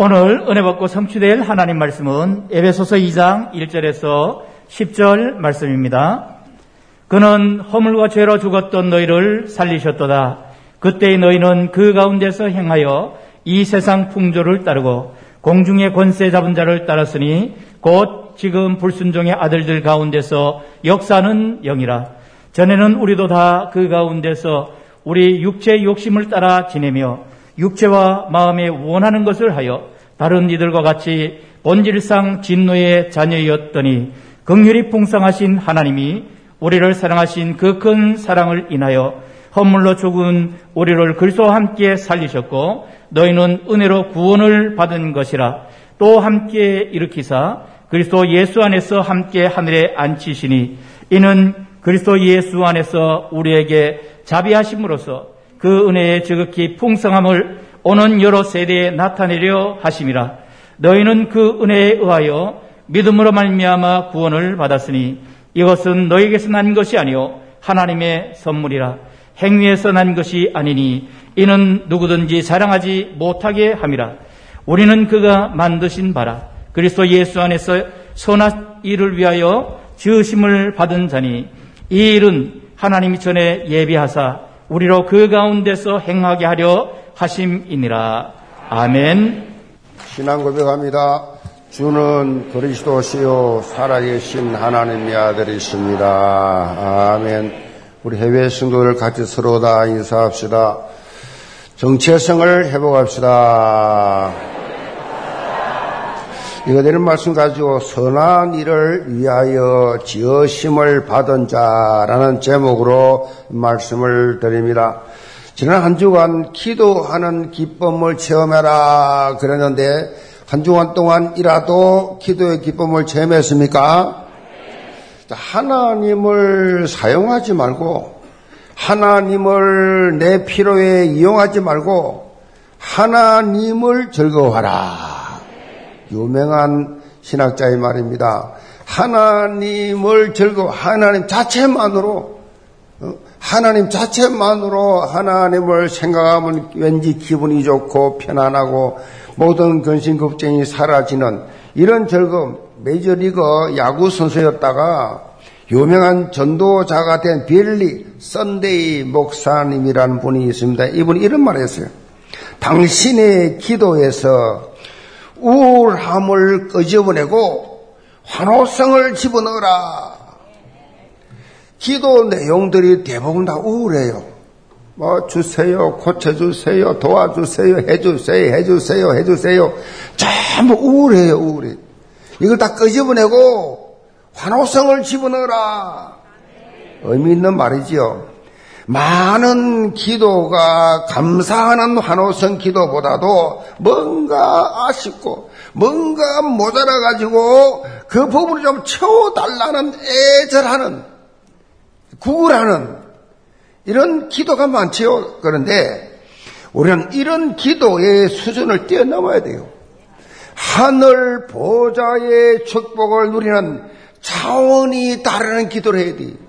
오늘 은혜 받고 성취될 하나님 말씀은 에베소서 2장 1절에서 10절 말씀입니다. 그는 허물과 죄로 죽었던 너희를 살리셨도다. 그때의 너희는 그 가운데서 행하여 이 세상 풍조를 따르고 공중의 권세 잡은 자를 따랐으니 곧 지금 불순종의 아들들 가운데서 역사는 영이라. 전에는 우리도 다 그 가운데서 우리 육체의 욕심을 따라 지내며 육체와 마음에 원하는 것을 하여 다른 이들과 같이 본질상 진노의 자녀였더니 극률이 풍성하신 하나님이 우리를 사랑하신 그 큰 사랑을 인하여 헌물로 죽은 우리를 그리스도와 함께 살리셨고 너희는 은혜로 구원을 받은 것이라 또 함께 일으키사 그리스도 예수 안에서 함께 하늘에 앉히시니 이는 그리스도 예수 안에서 우리에게 자비하심으로써 그 은혜의 지극히 풍성함을 오는 여러 세대에 나타내려 하심이라. 너희는 그 은혜에 의하여 믿음으로 말미암아 구원을 받았으니 이것은 너에게서 난 것이 아니요 하나님의 선물이라. 행위에서 난 것이 아니니 이는 누구든지 자랑하지 못하게 함이라. 우리는 그가 만드신 바라. 그리스도 예수 안에서 선한 일을 위하여 지으심을 받은 자니 이 일은 하나님이 전에 예비하사 우리로 그 가운데서 행하게 하려 하심이니라. 아멘. 신앙 고백합니다. 주는 그리스도시요 살아계신 하나님의 아들이십니다. 아멘. 우리 해외 성도들 같이 서로 다 인사합시다. 정체성을 회복합시다. 이거 되는 말씀 가지고 선한 일을 위하여 지어심을 받은 자라는 제목으로 말씀을 드립니다. 지난 한 주간 기도하는 기쁨을 체험해라 그랬는데 한 주간 동안 이라도 기도의 기쁨을 체험했습니까? 하나님을 사용하지 말고 하나님을 내 필요에 이용하지 말고 하나님을 즐거워하라. 유명한 신학자의 말입니다. 하나님을 즐거워, 하나님 자체만으로, 어? 하나님 자체만으로 하나님을 생각하면 왠지 기분이 좋고 편안하고 모든 근심 걱정이 사라지는 이런 즐거움, 메이저리거 야구 선수였다가 유명한 전도자가 된 빌리 썬데이 목사님이라는 분이 있습니다. 이분이 이런 말을 했어요. 당신의 기도에서 우울함을 끄집어내고 환호성을 집어넣어라. 기도 내용들이 대부분 다 우울해요. 뭐 주세요, 고쳐주세요, 도와주세요, 해주세요, 해주세요, 해주세요. 전부 우울해요, 우울해. 이걸 다 끄집어내고 환호성을 집어넣어라. 의미 있는 말이지요. 많은 기도가 감사하는 환호성 기도보다도 뭔가 아쉽고 뭔가 모자라가지고 그 부분을 좀 채워달라는 애절하는 구걸하는 이런 기도가 많지요. 그런데 우리는 이런 기도의 수준을 뛰어넘어야 돼요. 하늘 보좌의 축복을 누리는 차원이 다르는 기도를 해야 돼요.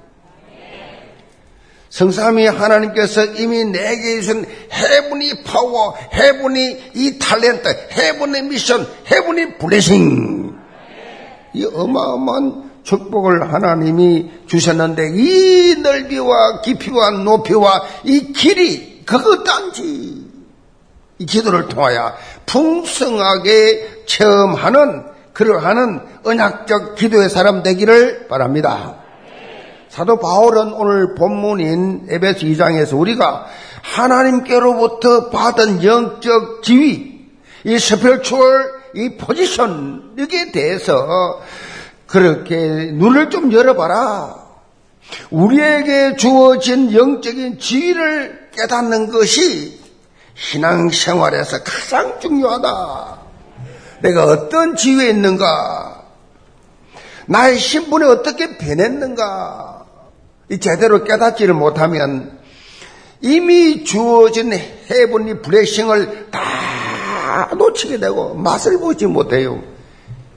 성삼이 하나님께서 이미 내게 주신 해분이 파워, 해분이 이 탤런트, 해분의 미션, 해분이 블레싱. 이 어마어마한 축복을 하나님이 주셨는데 이 넓이와 깊이와 높이와 이 길이 그것 단지 이 기도를 통하여 풍성하게 체험하는 그러하는 언약적 기도의 사람 되기를 바랍니다. 사도 바울은 오늘 본문인 에베소서 2장에서 우리가 하나님께로부터 받은 영적 지위, 이 spiritual 이 포지션 여기에 대해서 그렇게 눈을 좀 열어봐라. 우리에게 주어진 영적인 지위를 깨닫는 것이 신앙생활에서 가장 중요하다. 내가 어떤 지위에 있는가? 나의 신분이 어떻게 변했는가? 제대로 깨닫지를 못하면 이미 주어진 해분리 블레싱을 다 놓치게 되고 맛을 보지 못해요.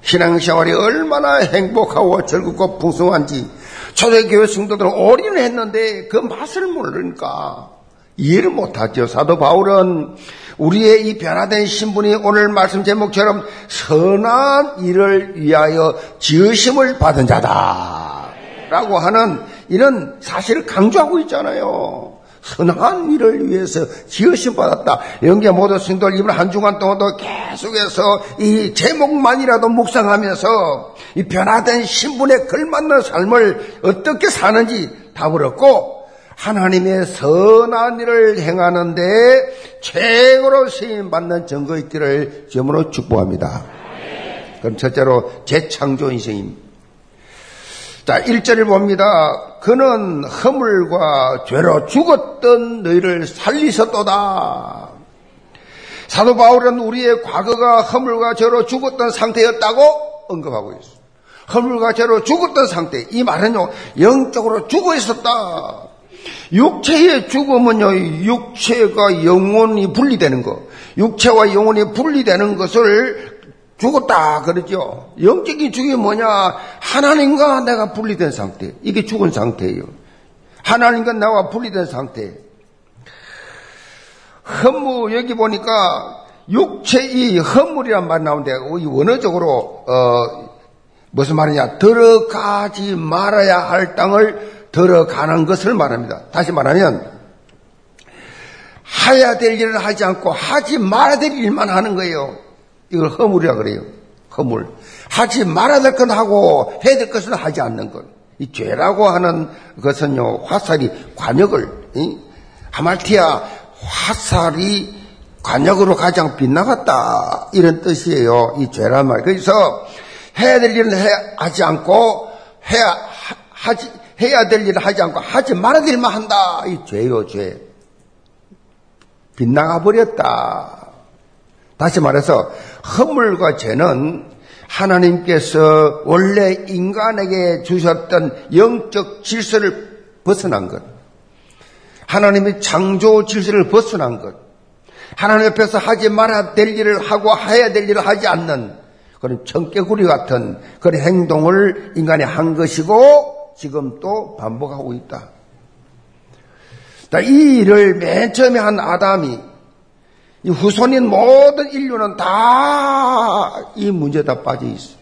신앙생활이 얼마나 행복하고 즐겁고 풍성한지 초대교회 성도들은 올인 했는데 그 맛을 모르니까 이해를 못하죠. 사도 바울은 우리의 이 변화된 신분이 오늘 말씀 제목처럼 선한 일을 위하여 지으심을 받은 자다. 라고 하는 이런 사실을 강조하고 있잖아요. 선한 일을 위해서 지으심 받았다. 영계 모든 성도들 이번 한 주간 동안도 계속해서 이 제목만이라도 묵상하면서 이 변화된 신분에 걸맞는 삶을 어떻게 사는지 답을 얻고 하나님의 선한 일을 행하는데 최고로 쓰임 받는 증거 있기를 점으로 축복합니다. 그럼 첫째로 재창조 인생입니다. 자, 1절을 봅니다. 그는 허물과 죄로 죽었던 너희를 살리셨도다. 사도 바울은 우리의 과거가 허물과 죄로 죽었던 상태였다고 언급하고 있습니다. 허물과 죄로 죽었던 상태. 이 말은요, 영적으로 죽어 있었다. 육체의 죽음은요, 육체가 영혼이 분리되는 거. 육체와 영혼이 분리되는 것을 죽었다 그러죠. 영적인 죽음이 뭐냐? 하나님과 내가 분리된 상태. 이게 죽은 상태예요. 하나님과 나와 분리된 상태. 허물 여기 보니까 육체 이 허물이란 말 나오는데 원어적으로 어 무슨 말이냐? 들어가지 말아야 할 땅을 들어가는 것을 말합니다. 다시 말하면 해야 될 일을 하지 않고 하지 말아야 될 일만 하는 거예요. 이걸 허물이라 그래요. 허물. 하지 말아야 될 건 하고 해야 될 것은 하지 않는 것. 이 죄라고 하는 것은요, 화살이 관역을, 이? 하말티아 화살이 관역으로 가장 빗나갔다. 이런 뜻이에요. 이 죄란 말. 그래서 해야 될 일은 해, 하지 않고 해야, 하지, 해야 될 일을 하지 않고 하지 말아야 될 일만 한다. 이 죄요, 죄. 빗나가 버렸다. 다시 말해서 허물과 죄는 하나님께서 원래 인간에게 주셨던 영적 질서를 벗어난 것. 하나님의 창조 질서를 벗어난 것. 하나님 옆에서 하지 말아야 될 일을 하고 해야 될 일을 하지 않는 그런 청개구리 같은 그런 행동을 인간이 한 것이고 지금 또 반복하고 있다. 이 일을 맨 처음에 한 아담이 이 후손인 모든 인류는 다 이 문제에 다 빠져 있어.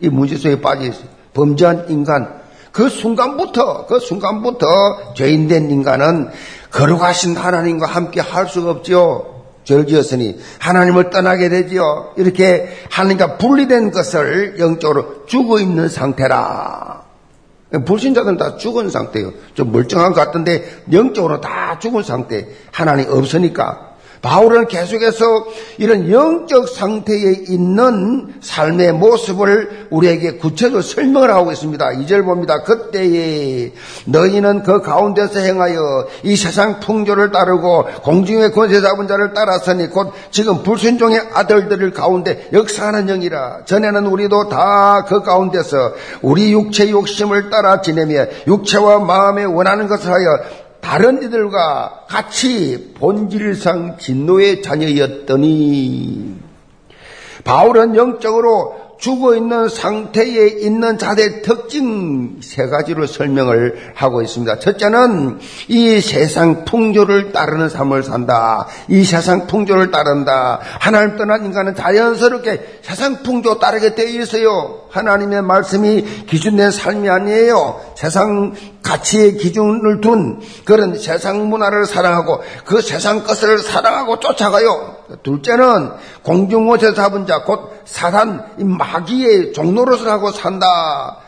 이 문제 속에 빠져 있어. 범죄한 인간. 그 순간부터, 그 순간부터 죄인된 인간은 거룩하신 하나님과 함께 할 수가 없죠. 죄를 지었으니 하나님을 떠나게 되지요. 이렇게 하나님과 분리된 것을 영적으로 죽어 있는 상태라. 불신자들은 다 죽은 상태예요. 좀 멀쩡한 것 같은데 영적으로 다 죽은 상태. 하나님 없으니까. 바울은 계속해서 이런 영적 상태에 있는 삶의 모습을 우리에게 구체적으로 설명을 하고 있습니다. 이절 봅니다. 그때에 너희는 그 가운데서 행하여 이 세상 풍조를 따르고 공중의 권세 잡은 자를 따라서니 곧 지금 불순종의 아들들을 가운데 역사하는 영이라. 전에는 우리도 다 그 가운데서 우리 육체 욕심을 따라 지내며 육체와 마음에 원하는 것을 하여 다른 이들과 같이 본질상 진노의 자녀였더니 바울은 영적으로 죽어 있는 상태에 있는 자들의 특징 세 가지로 설명을 하고 있습니다. 첫째는 이 세상 풍조를 따르는 삶을 산다. 이 세상 풍조를 따른다. 하나님 떠난 인간은 자연스럽게 세상 풍조 따르게 되어 있어요. 하나님의 말씀이 기준된 삶이 아니에요. 세상 가치의 기준을 둔 그런 세상 문화를 사랑하고 그 세상 것을 사랑하고 쫓아가요. 둘째는 공중옷에 잡은 자, 곧 사단, 마귀의 종로릇을 하고 산다.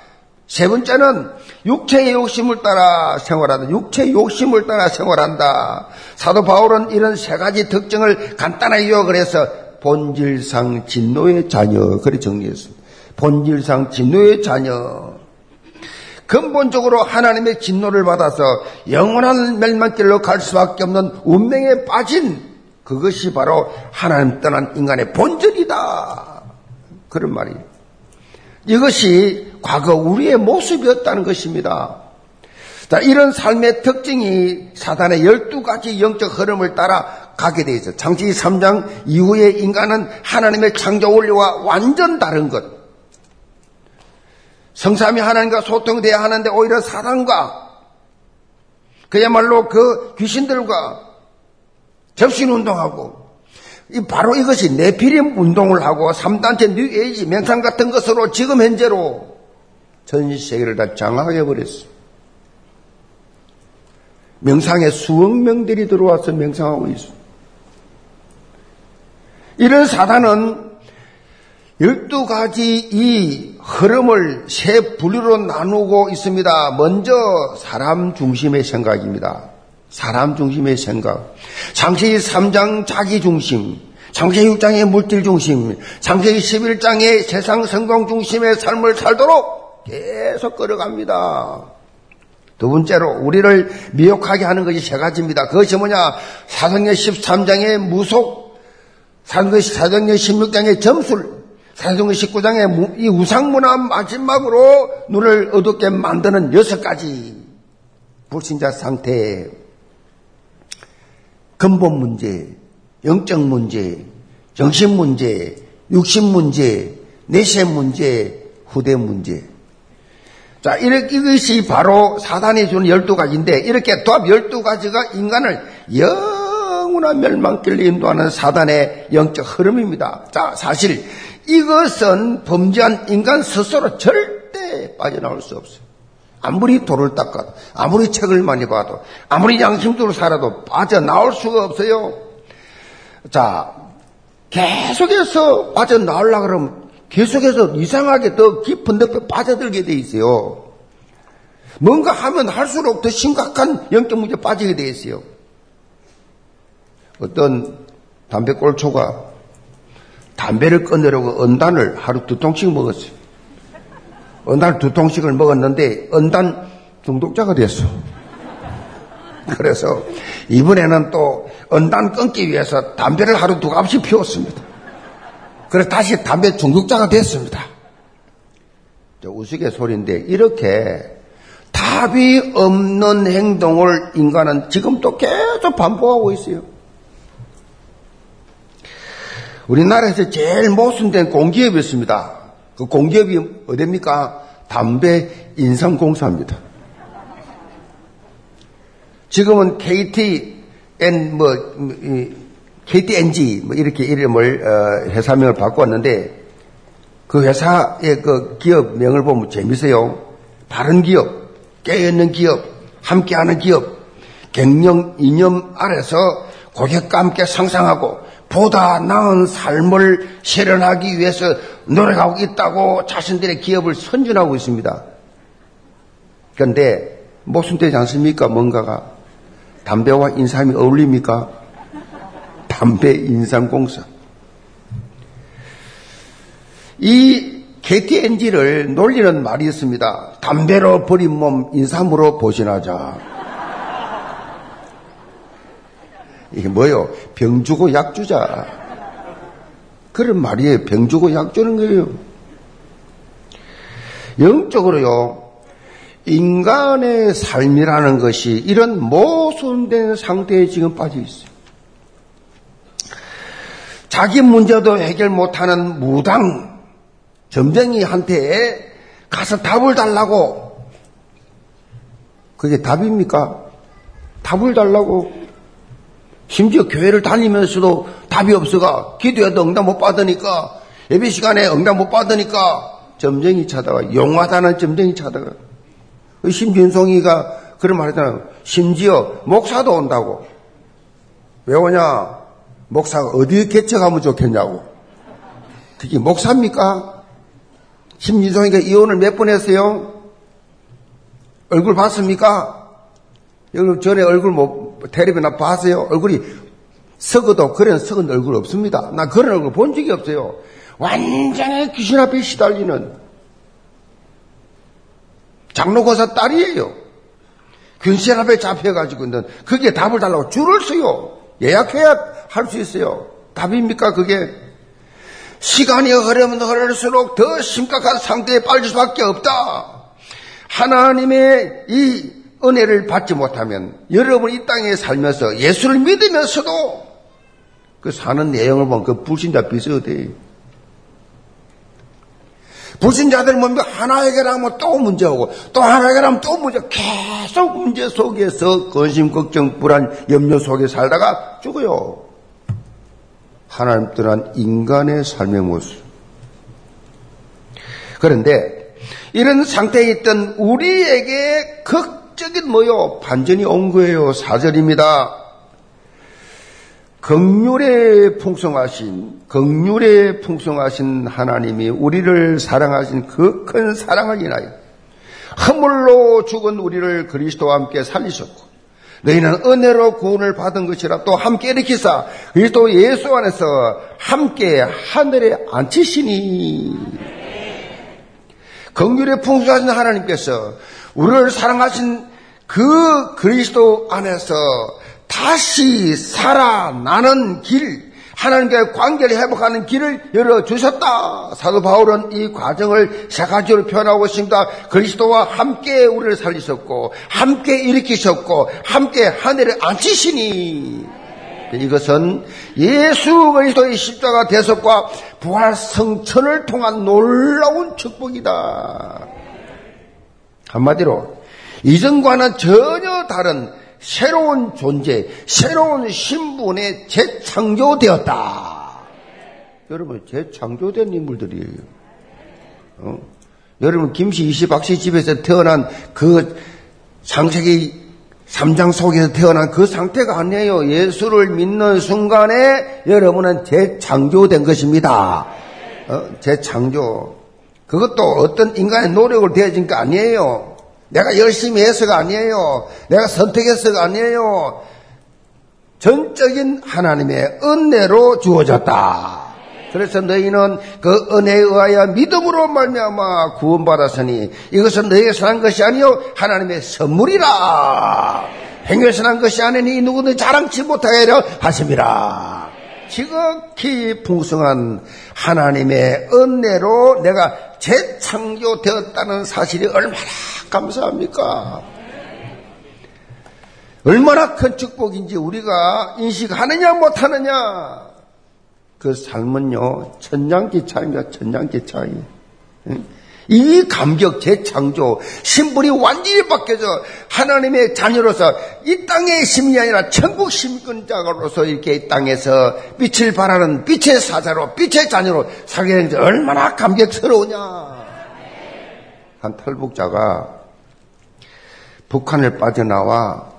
세 번째는 육체의 욕심을 따라 생활한다. 육체의 욕심을 따라 생활한다. 사도 바울은 이런 세 가지 특징을 간단하게 요약을 해서 본질상 진노의 자녀. 그렇게 정리했습니다. 본질상 진노의 자녀. 근본적으로 하나님의 진노를 받아서 영원한 멸망길로 갈 수밖에 없는 운명에 빠진 그것이 바로 하나님 떠난 인간의 본질이다. 그런 말이에요. 이것이 과거 우리의 모습이었다는 것입니다. 자, 이런 삶의 특징이 사단의 12가지 영적 흐름을 따라 가게 되어 있어요. 창세기 3장 이후에 인간은 하나님의 창조 원리와 완전 다른 것. 성삼이 하나님과 소통돼야 하는데 오히려 사단과 그야말로 그 귀신들과 접신 운동하고 바로 이것이 네피림 운동을 하고 3단체 뉴에이지 맹상 같은 것으로 지금 현재로 전 세계를 다 장악해 버렸어. 명상에 수억 명들이 들어와서 명상하고 있어. 이런 사단은 12가지 이 흐름을 세 분류로 나누고 있습니다. 먼저 사람 중심의 생각입니다. 사람 중심의 생각. 창세기 3장 자기 중심, 창세기 6장의 물질 중심, 창세기 11장의 세상 성공 중심의 삶을 살도록 계속 끌어갑니다. 두 번째로 우리를 미혹하게 하는 것이 세 가지입니다. 그것이 뭐냐? 사도행 13장의 무속, 사도행 16장의 점술, 사도행 19장의 이 우상문화 마지막으로 눈을 어둡게 만드는 여섯 가지 불신자 상태 근본 문제, 영적 문제, 정신 문제, 육신 문제, 내세 문제, 후대 문제. 자, 이렇게 이것이 바로 사단이 주는 열두 가지인데 이렇게 도합 열두 가지가 인간을 영원한 멸망길로 인도하는 사단의 영적 흐름입니다. 자, 사실 이것은 범죄한 인간 스스로 절대 빠져나올 수 없어요. 아무리 돌을 닦아도, 아무리 책을 많이 봐도, 아무리 양심적으로 살아도 빠져나올 수가 없어요. 자, 계속해서 빠져나오려고 그러면 계속해서 이상하게 더 깊은 늪에 빠져들게 돼 있어요. 뭔가 하면 할수록 더 심각한 영적 문제 빠지게 돼 있어요. 어떤 담배 꼴초가 담배를 끊으려고 은단을 하루 두 통씩 먹었어요. 은단 두 통씩을 먹었는데 은단 중독자가 됐어. 그래서 이번에는 또 은단 끊기 위해서 담배를 하루 두 갑씩 피웠습니다. 그래서 다시 담배 중독자가 됐습니다. 우스갯소리인데 이렇게 답이 없는 행동을 인간은 지금도 계속 반복하고 있어요. 우리나라에서 제일 모순된 공기업이 있습니다. 그 공기업이 어딥니까? 담배 인삼공사입니다. 지금은 KTN 뭐 KTNG 뭐 이렇게 이름을 어, 회사명을 바꿨는데 그 회사의 그 기업명을 보면 재밌어요. 바른 기업, 깨어있는 기업, 함께하는 기업, 갱년 이념 아래서 고객과 함께 상상하고 보다 나은 삶을 실현하기 위해서 노력하고 있다고 자신들의 기업을 선전하고 있습니다. 그런데 모순되지 않습니까? 뭔가가 담배와 인삼이 어울립니까? 담배 인삼 공사. 이 KTNG를 놀리는 말이 있습니다. 담배로 버린 몸 인삼으로 보신하자. 이게 뭐요? 병 주고 약 주자. 그런 말이에요. 병 주고 약 주는 거예요. 영적으로요. 인간의 삶이라는 것이 이런 모순된 상태에 지금 빠져 있어요. 자기 문제도 해결 못하는 무당 점쟁이한테 가서 답을 달라고 그게 답입니까? 답을 달라고 심지어 교회를 다니면서도 답이 없어가 기도해도 응답 못 받으니까 예배 시간에 응답 못 받으니까 점쟁이 찾아가 용하다는 점쟁이 찾아가 그 심진송이가 그런 말 했잖아요 심지어 목사도 온다고 왜 오냐 목사가 어디 개척하면 좋겠냐고 그게 목사입니까? 심진송이가 이혼을 몇 번 했어요? 얼굴 봤습니까? 여러분 전에 얼굴 뭐 텔레비나 봤어요? 얼굴이 썩어도 그런 썩은 얼굴 없습니다. 나 그런 얼굴 본 적이 없어요. 완전히 귀신 앞에 시달리는 장로고사 딸이에요. 귀신 앞에 잡혀가지고는 그게 답을 달라고 줄을 서요. 예약해야 할 수 있어요. 답입니까 그게? 시간이 흐르면 흐를수록 더 심각한 상태에 빠질 수밖에 없다. 하나님의 이 은혜를 받지 못하면 여러분 이 땅에 살면서 예수를 믿으면서도 그 사는 내용을 보면 그 불신자 비슷해. 불신자들 보면 하나 해결하면 또 문제 오고 또 하나 해결하면 또 문제 계속 문제 속에서 근심 걱정 불안 염려 속에 살다가 죽어요. 하나님 떠난 인간의 삶의 모습. 그런데 이런 상태에 있던 우리에게 극 적인 뭐요? 반전이 온 거예요. 사절입니다. 극률에 풍성하신 극률에 풍성하신 하나님이 우리를 사랑하신 그 큰 사랑을 인하여 허물로 죽은 우리를 그리스도와 함께 살리셨고 너희는 은혜로 구원을 받은 것이라 또 함께 일으키사 그리스도 예수 안에서 함께 하늘에 앉히시니 긍휼에 풍성하신 하나님께서 우리를 사랑하신 그 그리스도 안에서 다시 살아나는 길, 하나님과의 관계를 회복하는 길을 열어주셨다. 사도 바울은 이 과정을 세 가지로 표현하고 있습니다. 그리스도와 함께 우리를 살리셨고, 함께 일으키셨고, 함께 하늘에 앉히시니. 이것은 예수 그리스도의 십자가 대속과 부활 성천을 통한 놀라운 축복이다. 한마디로 이전과는 전혀 다른 새로운 존재, 새로운 신분에 재창조되었다. 여러분, 재창조된 인물들이에요. 어? 여러분, 김씨, 이씨, 박씨 집에서 태어난 그 상세기 3장 속에서 태어난 그 상태가 아니에요. 예수를 믿는 순간에 여러분은 재창조된 것입니다. 어? 재창조. 그것도 어떤 인간의 노력을 되어진 게 아니에요. 내가 열심히 해서가 아니에요. 내가 선택해서가 아니에요. 전적인 하나님의 은혜로 주어졌다. 그래서 너희는 그 은혜에 의하여 믿음으로 말미암아 구원받았으니 이것은 너희에서 난 것이 아니요 하나님의 선물이라. 행위에서 난 것이 아니니 누구든 자랑치 못하게 하려 하심이라. 지극히 풍성한 하나님의 은혜로 내가 재창조되었다는 사실이 얼마나 감사합니까? 얼마나 큰 축복인지 우리가 인식하느냐 못하느냐? 그 삶은요 천냥기차입니다 천냥기 차이 이 감격 재창조 신분이 완전히 바뀌어서 하나님의 자녀로서 이 땅의 시민이 아니라 천국 시민권자로서 이렇게 이 땅에서 빛을 발하는 빛의 사자로 빛의 자녀로 살게 되는데 얼마나 감격스러우냐 한 탈북자가 북한을 빠져나와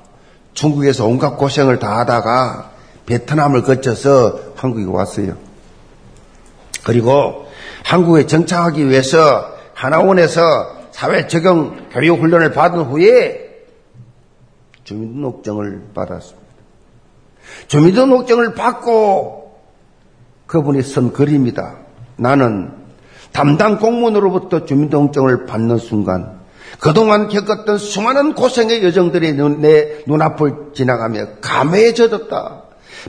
중국에서 온갖 고생을 다 하다가 베트남을 거쳐서 한국에 왔어요. 그리고 한국에 정착하기 위해서 하나원에서 사회 적용 교육 훈련을 받은 후에 주민등록증을 받았습니다. 주민등록증을 받고 그분이 쓴 글입니다. 나는 담당 공무원으로부터 주민등록증을 받는 순간 그동안 겪었던 수많은 고생의 여정들이 내 눈앞을 지나가며 감회해졌다.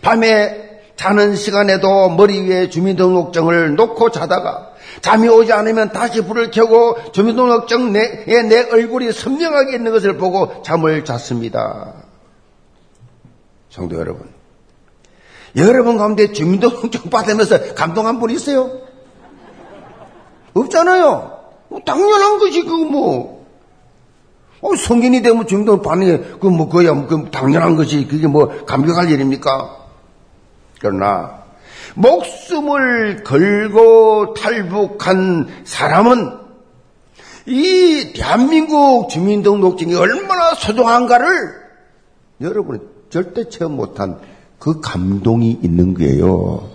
밤에 자는 시간에도 머리 위에 주민등록증을 놓고 자다가 잠이 오지 않으면 다시 불을 켜고 주민등록증 내에 내 얼굴이 선명하게 있는 것을 보고 잠을 잤습니다. 성도 여러분, 여러분 가운데 주민등록증 받으면서 감동한 분 있어요? 없잖아요. 뭐 당연한 것이 그 뭐. 어, 성인이 되면 주민등록 받는 게, 그 뭐, 그야, 그 당연한 것이, 그게 뭐, 감격할 일입니까? 그러나, 목숨을 걸고 탈북한 사람은 이 대한민국 주민등록증이 얼마나 소중한가를 여러분이 절대 체험 못한 그 감동이 있는 거예요.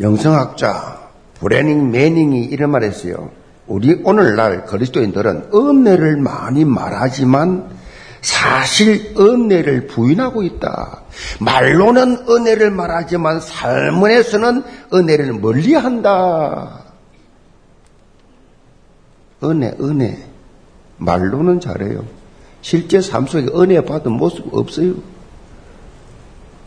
영성학자 브레닝 매닝이 이런 말 했어요. 우리 오늘날 그리스도인들은 은혜를 많이 말하지만 사실 은혜를 부인하고 있다. 말로는 은혜를 말하지만 삶에서는 은혜를 멀리한다. 은혜, 은혜. 말로는 잘해요. 실제 삶 속에 은혜 받은 모습 없어요.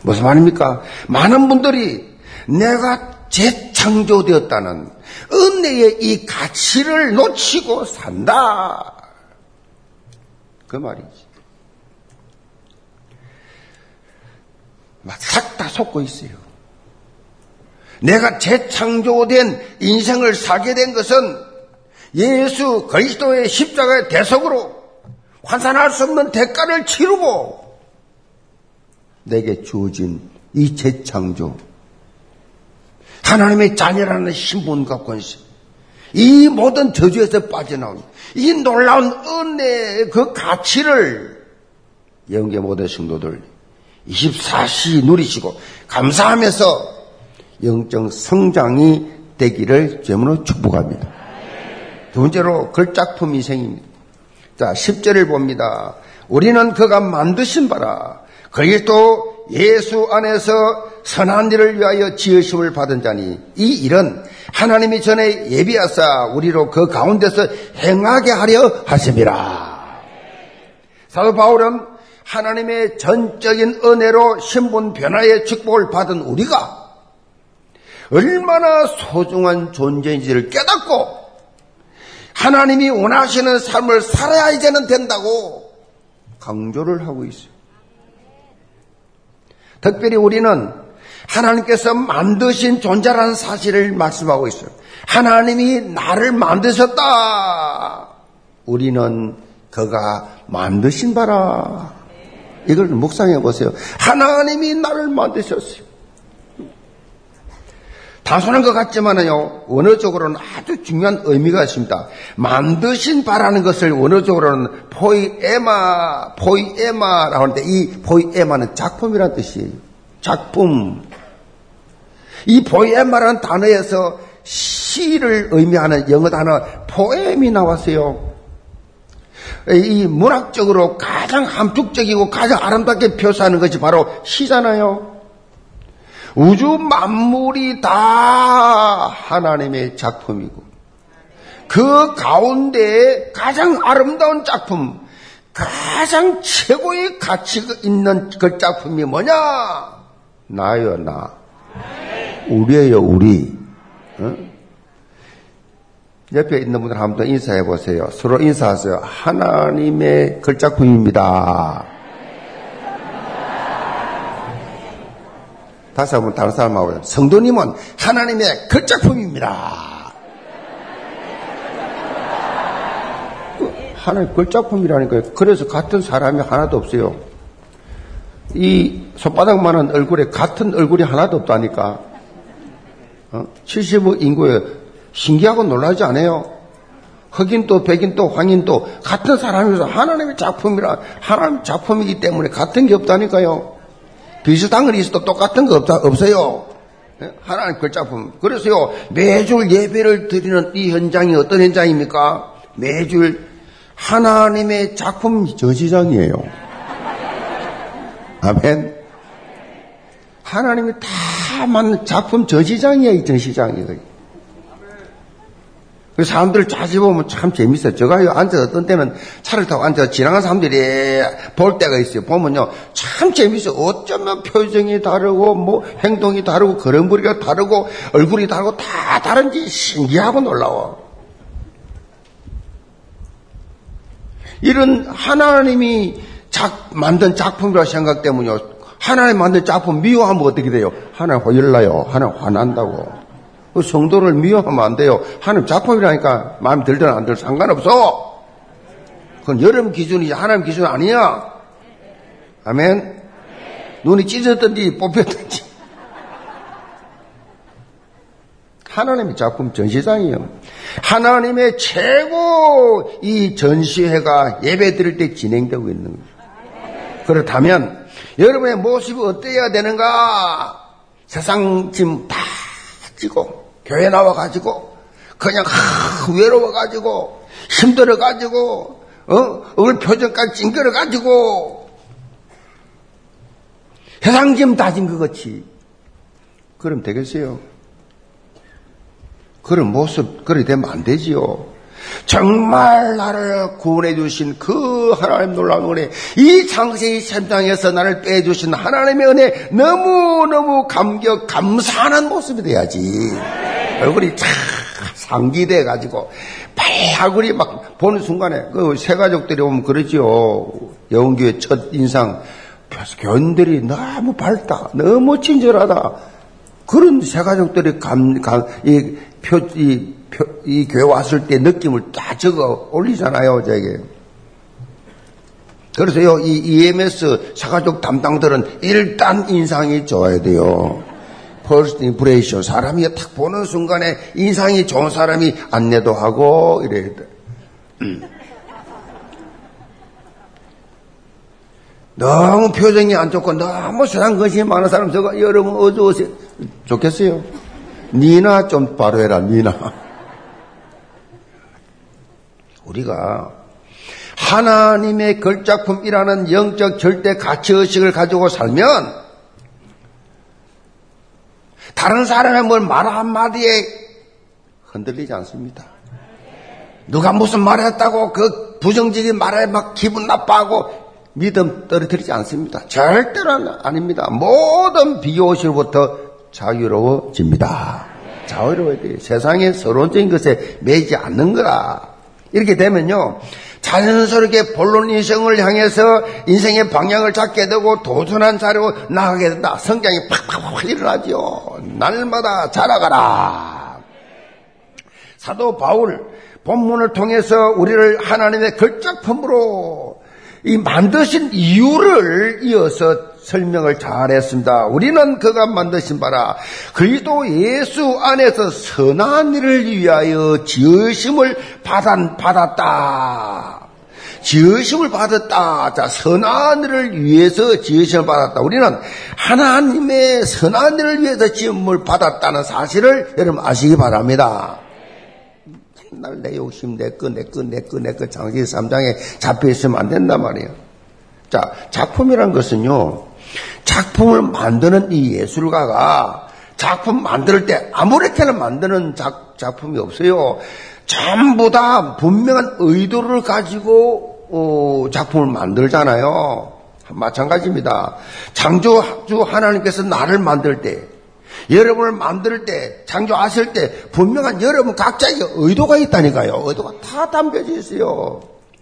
무슨 말입니까? 많은 분들이 내가 재창조되었다는 은혜의 이 가치를 놓치고 산다. 그 말이지. 싹 다 속고 있어요. 내가 재창조된 인생을 살게 된 것은 예수 그리스도의 십자가의 대속으로 환산할 수 없는 대가를 치르고 내게 주어진 이 재창조, 하나님의 자녀라는 신분과 권세, 이 모든 저주에서 빠져나온 이 놀라운 은혜의 그 가치를 영계 모든 성도들 24시 누리시고 감사하면서 영적 성장이 되기를 제문으로 축복합니다. 두 번째로 글작품 이생입니다. 자, 10절을 봅니다. 우리는 그가 만드신 바라 그리스도 예수 안에서 선한 일을 위하여 지으심을 받은 자니 이 일은 하나님이 전에 예비하사 우리로 그 가운데서 행하게 하려 하심이라. 사도 바울은 하나님의 전적인 은혜로 신분 변화의 축복을 받은 우리가 얼마나 소중한 존재인지를 깨닫고 하나님이 원하시는 삶을 살아야 이제는 된다고 강조를 하고 있어요. 특별히 우리는 하나님께서 만드신 존재라는 사실을 말씀하고 있어요. 하나님이 나를 만드셨다. 우리는 그가 만드신 바라. 이걸 묵상해 보세요. 하나님이 나를 만드셨어요. 단순한 것 같지만은요, 원어적으로는 아주 중요한 의미가 있습니다. 만드신 바라는 것을 원어적으로는 포이에마, 포이에마라고 하는데 이 포이에마는 작품이란 뜻이에요. 작품. 이 포이에마라는 단어에서 시를 의미하는 영어 단어 포엠이 나왔어요. 이 문학적으로 가장 함축적이고 가장 아름답게 표시하는 것이 바로 시잖아요. 우주 만물이 다 하나님의 작품이고 그 가운데 가장 아름다운 작품, 가장 최고의 가치가 있는 그 작품이 뭐냐? 나요, 나. 우리예요, 우리. 어? 옆에 있는 분들 한번 인사해 보세요. 서로 인사하세요. 하나님의 글작품입니다. 다시 한번 다른 사람하고 성도님은 하나님의 글작품입니다. 하나님 글작품이라니까요. 그래서 같은 사람이 하나도 없어요. 이 손바닥만한 얼굴에 같은 얼굴이 하나도 없다니까. 어? 70억 인구에 신기하고 놀라지 않아요? 흑인도 백인도 황인도 같은 사람이서 하나님의 작품이라 하나님 작품이기 때문에 같은 게 없다니까요. 비슷한 건 있어도 똑같은 거 없다, 없어요. 예? 하나님 글작품. 그래서요, 매주 예배를 드리는 이 현장이 어떤 현장입니까? 매주 하나님의 작품 전시장이에요. 아멘. 하나님이 다 만든 작품 전시장이에요, 이 전시장이. 그 사람들 자주 보면 참 재밌어요. 제가 앉아서 어떤 때는 차를 타고 앉아서 지나간 사람들이 볼 때가 있어요. 보면요. 참 재밌어요. 어쩌면 표정이 다르고, 뭐, 행동이 다르고, 걸음부리가 다르고, 얼굴이 다르고, 다 다른지 신기하고 놀라워. 이런 하나님이 작, 만든 작품이라고 생각 때문에요. 하나님 만든 작품 미워하면 어떻게 돼요? 하나님 화열나요. 하나님 화난다고. 그 성도를 미워하면 안 돼요. 하나님 작품이라니까 마음에 들든 안 들든 상관없어. 그건 여러분 기준이지 하나님 기준 아니야. 아멘. 눈이 찢었든지 뽑혔든지. 하나님의 작품 전시장이에요. 하나님의 최고 이 전시회가 예배 드릴 때 진행되고 있는 거예요. 그렇다면 여러분의 모습이 어때야 되는가? 세상 짐다 지고 교회 나와가지고 그냥 하, 외로워가지고 힘들어가지고 어? 얼 표정까지 찡그려가지고 해상짐 다진 것 같이 그럼 되겠어요? 그런 모습 그렇게 되면 안 되지요. 정말 나를 구원해 주신 그 하나님 놀라운 은혜, 이 장세의 현장에서 나를 빼 주신 하나님의 은혜 너무너무 감격 감사하는 모습이 돼야지. 얼굴이 참 상기돼 가지고 빨하구리 막 보는 순간에 그 새 가족들이 오면 그러지요. 영교의 첫 인상 교인들이 너무 밝다, 너무 친절하다. 그런 새 가족들이 감, 감, 이 표, 이, 표, 이 교회 왔을 때 느낌을 다 적어 올리잖아요, 저게. 그래서요, 이 EMS 사가족 담당들은 일단 인상이 좋아야 돼요. first impression. 사람이 딱 보는 순간에 인상이 좋은 사람이 안내도 하고 이래야 돼. 너무 표정이 안 좋고 너무 세상 관심이 많은 사람 저거 여러분 어두워서 좋겠어요. 니나 좀 바로 해라 니나. 우리가 하나님의 걸작품이라는 영적 절대 가치의식을 가지고 살면 다른 사람의 뭘말 한마디에 흔들리지 않습니다. 누가 무슨 말 했다고 그 부정적인 말에 막 기분 나빠하고 믿음 떨어뜨리지 않습니다. 절대로 아닙니다. 모든 비교실부터 자유로워집니다. 자유로워야 돼요. 세상에 서론적인 것에 매이지 않는 거라. 이렇게 되면요. 자연스럽게 본론 인생을 향해서 인생의 방향을 잡게 되고 도전한 자로 나가게 된다. 성장이 팍팍팍 일어나죠. 날마다 자라가라. 사도 바울 본문을 통해서 우리를 하나님의 걸작품으로 이 만드신 이유를 이어서 설명을 잘했습니다. 우리는 그가 만드신 바라 그리스도 예수 안에서 선한 일을 위하여 지으심을 받았, 받았다. 지으심을 받았다. 자, 선한 일을 위해서 지으심을 받았다. 우리는 하나님의 선한 일을 위해서 지음을 받았다는 사실을 여러분 아시기 바랍니다. 맨날 내 욕심, 내 거, 내 거, 내 거, 내 거, 장기 3장에 잡혀 있으면 안 된단 말이에요. 자, 작품이란 것은요, 작품을 만드는 이 예술가가 작품 만들 때 아무렇게나 만드는 작, 작품이 없어요. 전부 다 분명한 의도를 가지고 어, 작품을 만들잖아요. 마찬가지입니다. 창조주 하나님께서 나를 만들 때 여러분을 만들 때, 창조하실 때 분명한 여러분 각자의 의도가 있다니까요. 의도가 다 담겨져 있어요.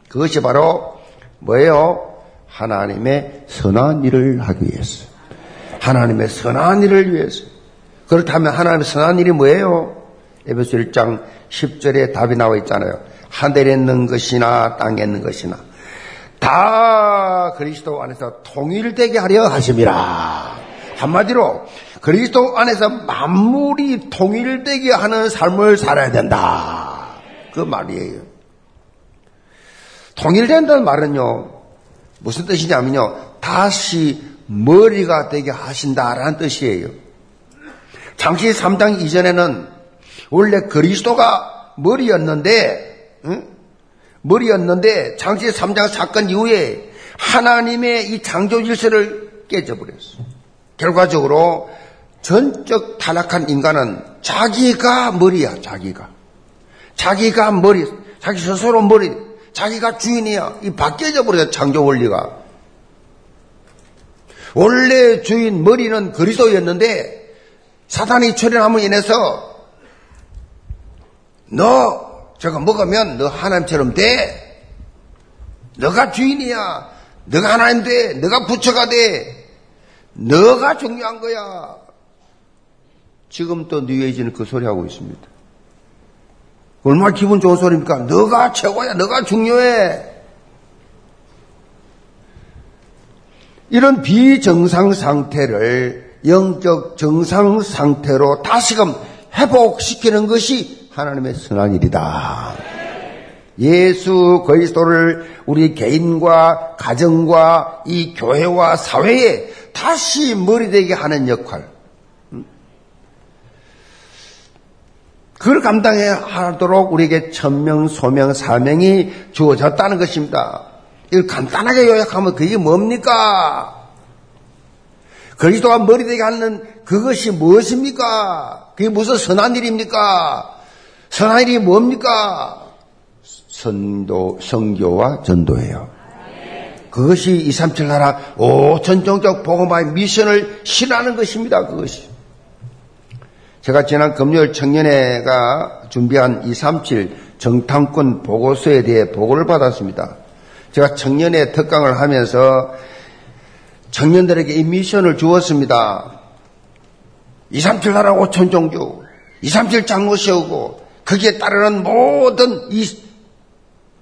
그것이 바로 뭐예요? 하나님의 선한 일을 하기 위해서. 하나님의 선한 일을 위해서. 그렇다면 하나님의 선한 일이 뭐예요? 에베소 1장 10절에 답이 나와 있잖아요. 하늘에 있는 것이나 땅에 있는 것이나 다 그리스도 안에서 통일되게 하려 하심이라. 한마디로 그리스도 안에서 만물이 통일되게 하는 삶을 살아야 된다. 그 말이에요. 통일된다는 말은요, 무슨 뜻이냐면요, 다시 머리가 되게 하신다라는 뜻이에요. 장시 3장 이전에는 원래 그리스도가 머리였는데, 응? 머리였는데, 장시 3장 사건 이후에 하나님의 이 창조 질서를 깨져버렸어요. 결과적으로 전적 타락한 인간은 자기가 머리야, 자기가. 자기가 머리, 자기 스스로 머리, 자기가 주인이야. 이 바뀌어져 버려요, 창조 원리가. 원래 주인 머리는 그리스도였는데 사탄이 출현함으로 인해서 너 저거 먹으면 너 하나님처럼 돼. 너가 주인이야. 너가 하나님 돼. 너가 부처가 돼. 너가 중요한 거야. 지금 또 뉴에이지는 그 소리 하고 있습니다. 얼마나 기분 좋은 소리입니까? 너가 최고야, 너가 중요해. 이런 비정상 상태를 영적 정상 상태로 다시금 회복시키는 것이 하나님의 선한 일이다. 예수 그리스도를 우리 개인과 가정과 이 교회와 사회에 다시 머리되게 하는 역할. 그걸 감당해야 하도록 우리에게 천명, 소명, 사명이 주어졌다는 것입니다. 이걸 간단하게 요약하면 그게 뭡니까? 그리스도가 머리 되게 하는 그것이 무엇입니까? 그게 무슨 선한 일입니까? 선한 일이 뭡니까? 선도, 성교와 전도예요. 그것이 237 나라 5천 종족 복음화의 미션을 실하는 것입니다. 그것이. 제가 지난 금요일 청년회가 준비한 237 정탐권 보고서에 대해 보고를 받았습니다. 제가 청년회 특강을 하면서 청년들에게 이 미션을 주었습니다. 237 나라 5천 종교, 237 장로 세우고 거기에 따르는 모든 이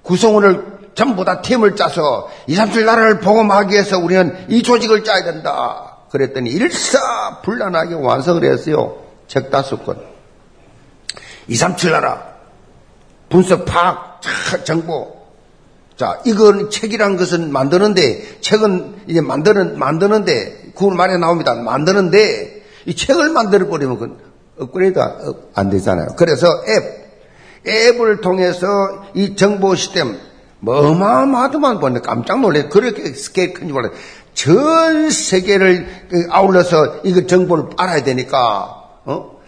구성원을 전부 다 팀을 짜서 2, 3, 7 나라를 복음하기 위해서 우리는 이 조직을 짜야 된다. 그랬더니 일사불란하게 완성을 했어요. 책 다섯 권. 2, 3, 7 나라. 분석, 파악, 정보. 자, 이건 책이란 것은 만드는데, 책은 이제 만드는, 만드는데, 그 말에 나옵니다. 만드는데, 이 책을 만들어버리면 그건 업그레이드 안 되잖아요. 그래서 앱, 앱을 통해서 이 정보 시스템, 뭐 어마어마하더만 보는데 깜짝 놀래. 그렇게 스케일 큰지 몰라요. 전 세계를 아울러서 이거 정보를 알아야 되니까, 어?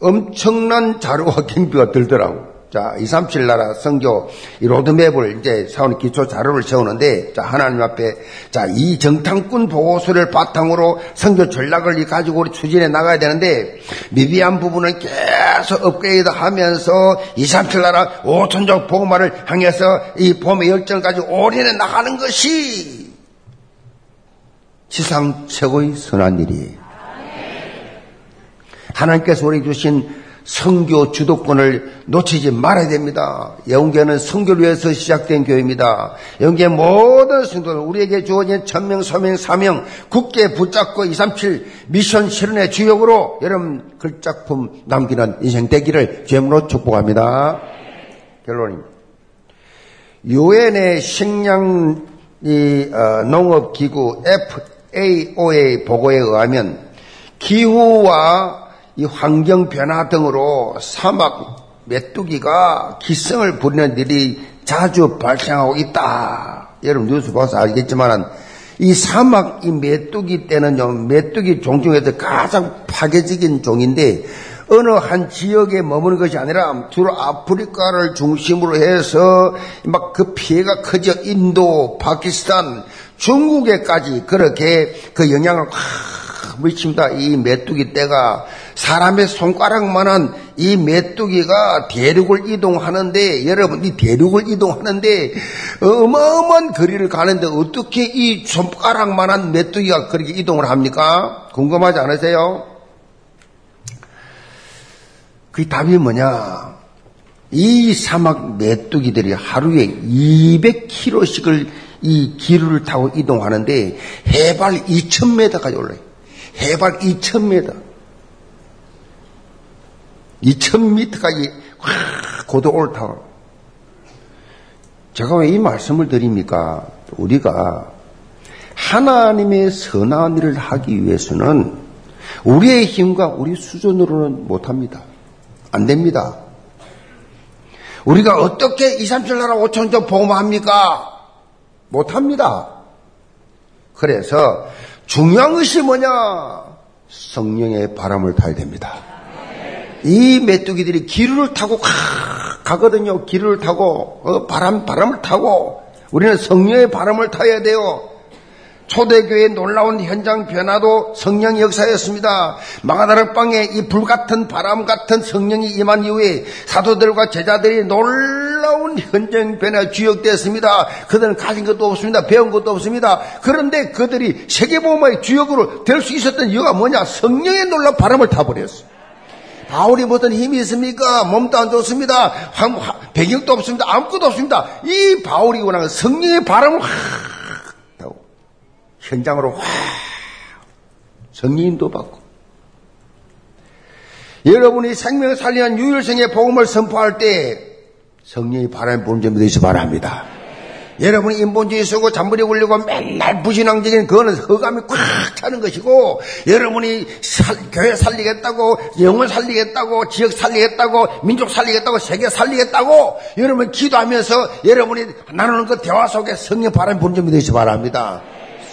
엄청난 자료와 경비가 들더라고. 자, 237 나라 선교, 이 로드맵을 이제 세우는 기초 자료를 세우는데, 자, 하나님 앞에, 자, 이 정탐꾼 보고서를 바탕으로 선교 전략을 가지고 우리 추진해 나가야 되는데, 미비한 부분은 계속 업그레이드 하면서 237 나라 5천족 보고말을 향해서 이 봄의 열정을 가지고 올인해 나가는 것이 지상 최고의 선한 일이에요. 하나님께서 우리 주신 성교 주도권을 놓치지 말아야 됩니다. 영계는 성교를 위해서 시작된 교회입니다. 영계 모든 성도들 우리에게 주어진 천명, 서명, 사명 굳게 붙잡고 237 미션 실현의 주역으로 여러분 글작품 남기는 인생 되기를 주임으로 축복합니다. 결론입니다. 유엔의 식량 어, 농업기구 FAO의 보고에 의하면 기후와 이 환경 변화 등으로 사막 메뚜기가 기성을 부리는 일이 자주 발생하고 있다. 여러분 뉴스 봐서 알겠지만 이 사막 이 메뚜기 때는요 메뚜기 종 중에서 가장 파괴적인 종인데 어느 한 지역에 머무는 것이 아니라 주로 아프리카를 중심으로 해서 막 그 피해가 커져 인도, 파키스탄, 중국에까지 그렇게 그 영향을 확 미칩니다. 이 메뚜기 떼가 사람의 손가락만한 이 메뚜기가 대륙을 이동하는데 여러분 이 대륙을 이동하는데 어마어마한 거리를 가는데 어떻게 이 손가락만한 메뚜기가 그렇게 이동을 합니까? 궁금하지 않으세요? 그 답이 뭐냐? 이 사막 메뚜기들이 하루에 200km씩을 이 기류를 타고 이동하는데 해발 2,000m까지 올라요. 해발 2,000m. 2,000m까지 고도 올라타고. 제가 왜 이 말씀을 드립니까? 우리가 하나님의 선한 일을 하기 위해서는 우리의 힘과 우리 수준으로는 못합니다. 안 됩니다. 우리가 어떻게 2, 3, 7 나라 5천 점 복음합니까? 못합니다. 그래서 중요한 것이 뭐냐? 성령의 바람을 타야 됩니다. 이 메뚜기들이 기류를 타고 가, 거든요 기류를 타고 어, 바람 바람을 타고 우리는 성령의 바람을 타야 돼요. 초대교회의 놀라운 현장 변화도 성령의 역사였습니다. 마가다락 방에 이 불같은 바람 같은 성령이 임한 이후에 사도들과 제자들이 놀라운 현장 변화 주역되었습니다. 그들은 가진 것도 없습니다. 배운 것도 없습니다. 그런데 그들이 세계보험의 주역으로 될 수 있었던 이유가 뭐냐? 성령의 놀라운 바람을 타버렸어요. 바울이 무슨 힘이 있습니까? 몸도 안 좋습니다. 배경도 없습니다. 아무것도 없습니다. 이 바울이 원하는 성령의 바람을 현장으로 확 성령인도 받고 여러분이 생명을 살리는 유일성의 복음을 선포할 때 성령의 바람이 부는 점이 되시 바랍니다. 여러분이 인본주의 쓰고 잔머리 굴리고 맨날 부신앙적인 그거는 허감이 꽉 차는 것이고 여러분이 살, 교회 살리겠다고 영을 살리겠다고 지역 살리겠다고 민족 살리겠다고 세계 살리겠다고 여러분 기도하면서 여러분이 나누는 그 대화 속에 성령 바람이 부는 점이 되시 바랍니다.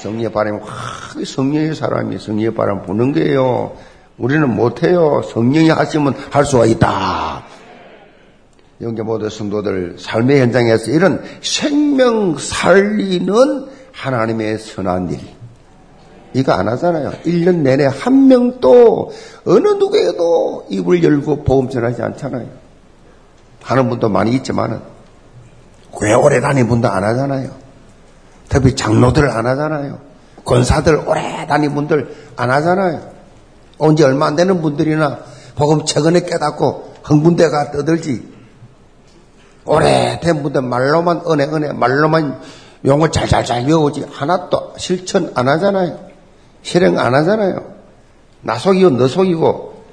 성령 바람이 확 성령의 사람이 성령의 바람 부는 거예요. 우리는 못해요. 성령이 하시면 할 수가 있다. 영계 모든 성도들 삶의 현장에서 이런 생명 살리는 하나님의 선한 일. 이거 안 하잖아요. 1년 내내 한 명도 어느 누구에도 입을 열고 보험 전하지 않잖아요. 하는 분도 많이 있지만은 꽤 오래 다닌 분도 안 하잖아요. 특히 장로들 안 하잖아요. 권사들 오래 다닌 분들 안 하잖아요. 언제 얼마 안 되는 분들이나 복음 최근에 깨닫고 흥분대가 떠들지 오래된 분들 말로만 은혜, 은혜, 말로만 용어 잘잘잘 외우지 하나도 실천 안 하잖아요. 실행 안 하잖아요. 나 속이고 너 속이고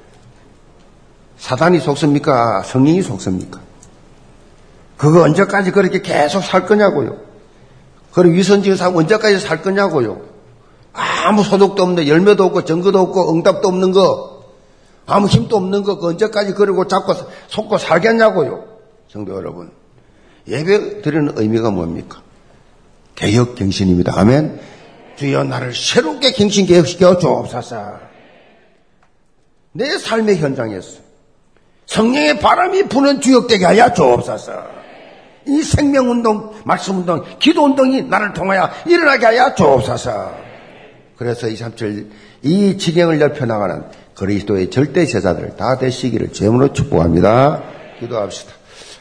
사단이 속습니까? 성령이 속습니까? 그거 언제까지 그렇게 계속 살 거냐고요. 그리고 위선지은 사 언제까지 살 거냐고요. 아무 소득도 없는 열매도 없고 증거도 없고 응답도 없는 거 아무 힘도 없는 거그 언제까지 그러고 잡고 속고 살겠냐고요. 성도 여러분 예배 드리는 의미가 뭡니까? 개혁 갱신입니다. 아멘. 주여 나를 새롭게 갱신 개혁시켜 주옵소서. 내 삶의 현장에서 성령의 바람이 부는 주역되게 하여 주옵소서. 이 생명운동, 말씀운동, 기도운동이 나를 통하여 일어나게 하여 주옵소서. 그래서 2, 3절 이 지경을 넓혀나가는 그리스도의 절대 제자들 다 되시기를 제물로 축복합니다. 기도합시다.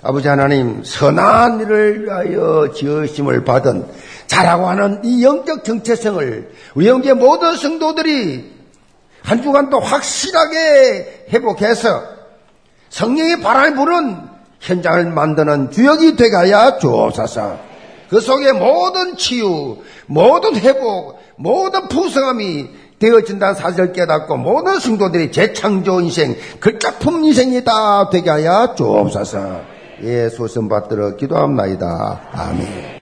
아버지 하나님 선한 일을 위하여 지으심을 받은 자라고 하는 이 영적 정체성을 우리 영계 모든 성도들이 한 주간도 확실하게 회복해서 성령의 바람을 부는 현장을 만드는 주역이 하여 주옵소서. 그 속에 모든 치유, 모든 회복, 모든 부성함이 되어진다는 사실을 깨닫고 모든 성도들이 재창조 인생, 그 작품 인생이 다 되게 하여 주옵소서. 예수 선 받들어 기도합나이다. 아멘.